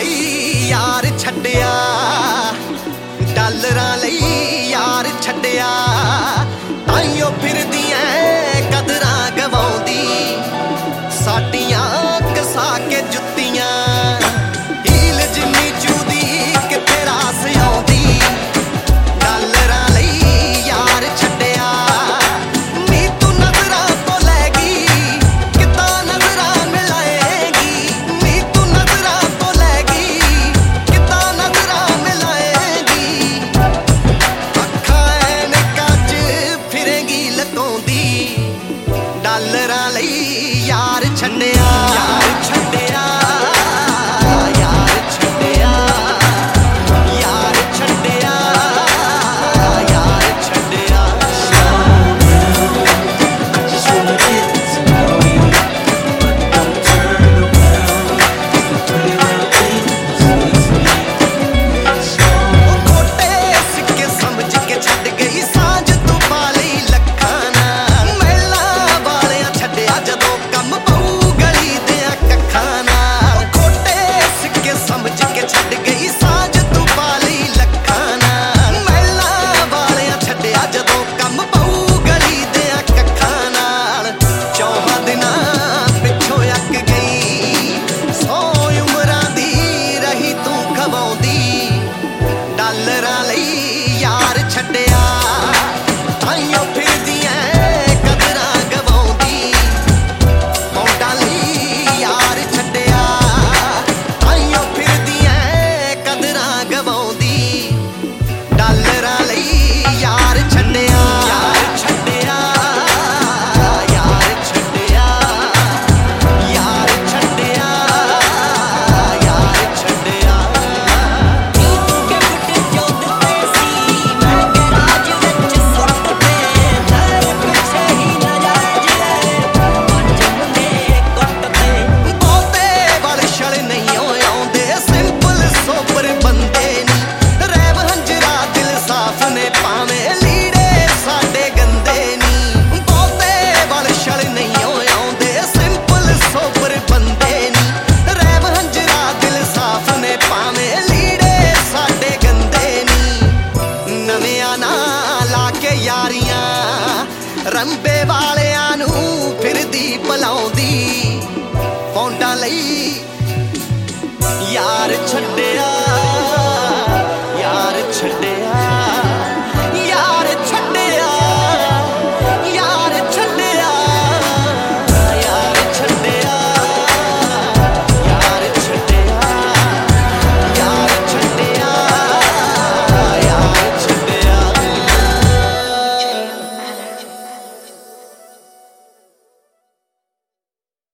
ਲਈ ਯਾਰ ਛੱਡਿਆ। ਆਉਂਦੀ ਡਾਲਰਾਂ ਲਈ ਯਾਰ ਛੰਡਿਆ। Let out. ਮੇਰੇ ਵਾਲਿਆਂ ਨੂੰ ਫਿਰਦੀ ਭਲਾਉਂਦੀ ਪੌਂਡਾਂ ਲਈ ਯਾਰ ਛੱਡਿਆ।